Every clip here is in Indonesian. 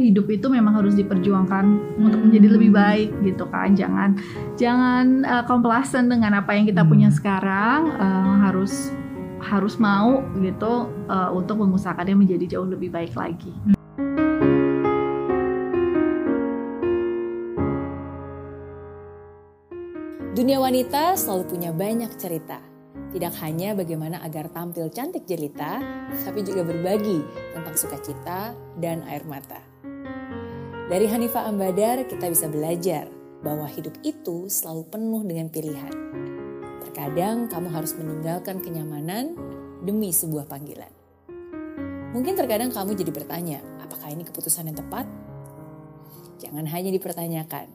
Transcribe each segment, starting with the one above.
hidup itu memang harus diperjuangkan untuk menjadi lebih baik gitu kan jangan jangan uh, komplasen dengan apa yang kita punya sekarang uh, harus harus mau gitu uh, untuk mengusahakannya menjadi jauh lebih baik lagi. Dunia wanita selalu punya banyak cerita. Tidak hanya bagaimana agar tampil cantik jelita, tapi juga berbagi tentang sukacita dan air mata. Dari Hanifah Ambadar kita bisa belajar bahwa hidup itu selalu penuh dengan pilihan. Terkadang kamu harus meninggalkan kenyamanan demi sebuah panggilan. Mungkin terkadang kamu jadi bertanya, apakah ini keputusan yang tepat? Jangan hanya dipertanyakan,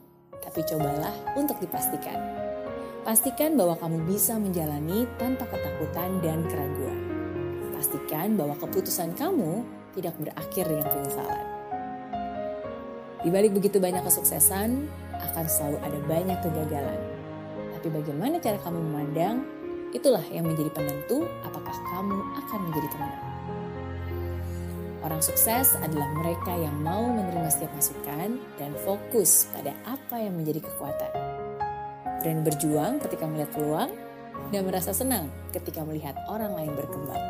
tapi cobalah untuk dipastikan. Pastikan bahwa kamu bisa menjalani tanpa ketakutan dan keraguan. Pastikan bahwa keputusan kamu tidak berakhir dengan penyesalan. Di balik begitu banyak kesuksesan, akan selalu ada banyak kegagalan. Tapi bagaimana cara kamu memandang, itulah yang menjadi penentu apakah kamu akan menjadi pemenang. Orang sukses adalah mereka yang mau menerima setiap masukan dan fokus pada apa yang menjadi kekuatan berani berjuang ketika melihat peluang, dan merasa senang ketika melihat orang lain berkembang.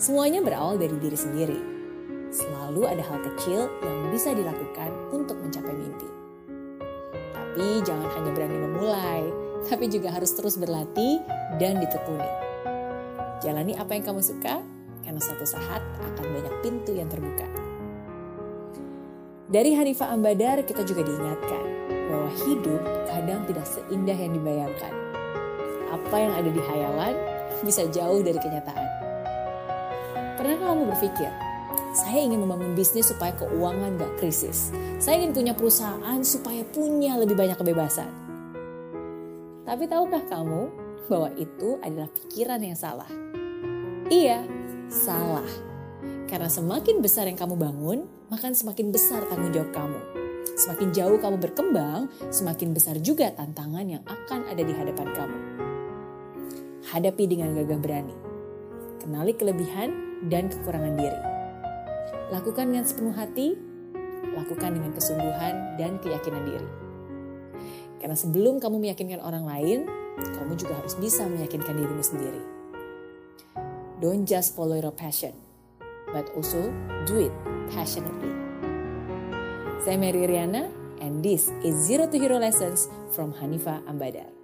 Semuanya berawal dari diri sendiri. Selalu ada hal kecil yang bisa dilakukan untuk mencapai mimpi. Tapi jangan hanya berani memulai, tapi juga harus terus berlatih dan ditekuni. Jalani apa yang kamu suka, karena suatu saat akan banyak pintu yang terbuka. Dari Hanifah Ambadar kita juga diingatkan bahwa hidup kadang tidak seindah yang dibayangkan. Apa yang ada di hayalan bisa jauh dari kenyataan. Pernah kamu berpikir, saya ingin membangun bisnis supaya keuangan gak krisis. Saya ingin punya perusahaan supaya punya lebih banyak kebebasan. Tapi tahukah kamu bahwa itu adalah pikiran yang salah? Iya, salah. Karena semakin besar yang kamu bangun, maka semakin besar tanggung jawab kamu. Semakin jauh kamu berkembang, semakin besar juga tantangan yang akan ada di hadapan kamu. Hadapi dengan gagah berani. Kenali kelebihan dan kekurangan diri. Lakukan dengan sepenuh hati, lakukan dengan kesungguhan dan keyakinan diri. Karena sebelum kamu meyakinkan orang lain, kamu juga harus bisa meyakinkan dirimu sendiri. Don't just follow your passion, but also do it passionately. Saya Mary Riana, and this is Zero to Hero Lessons from Hanifa Ambadar.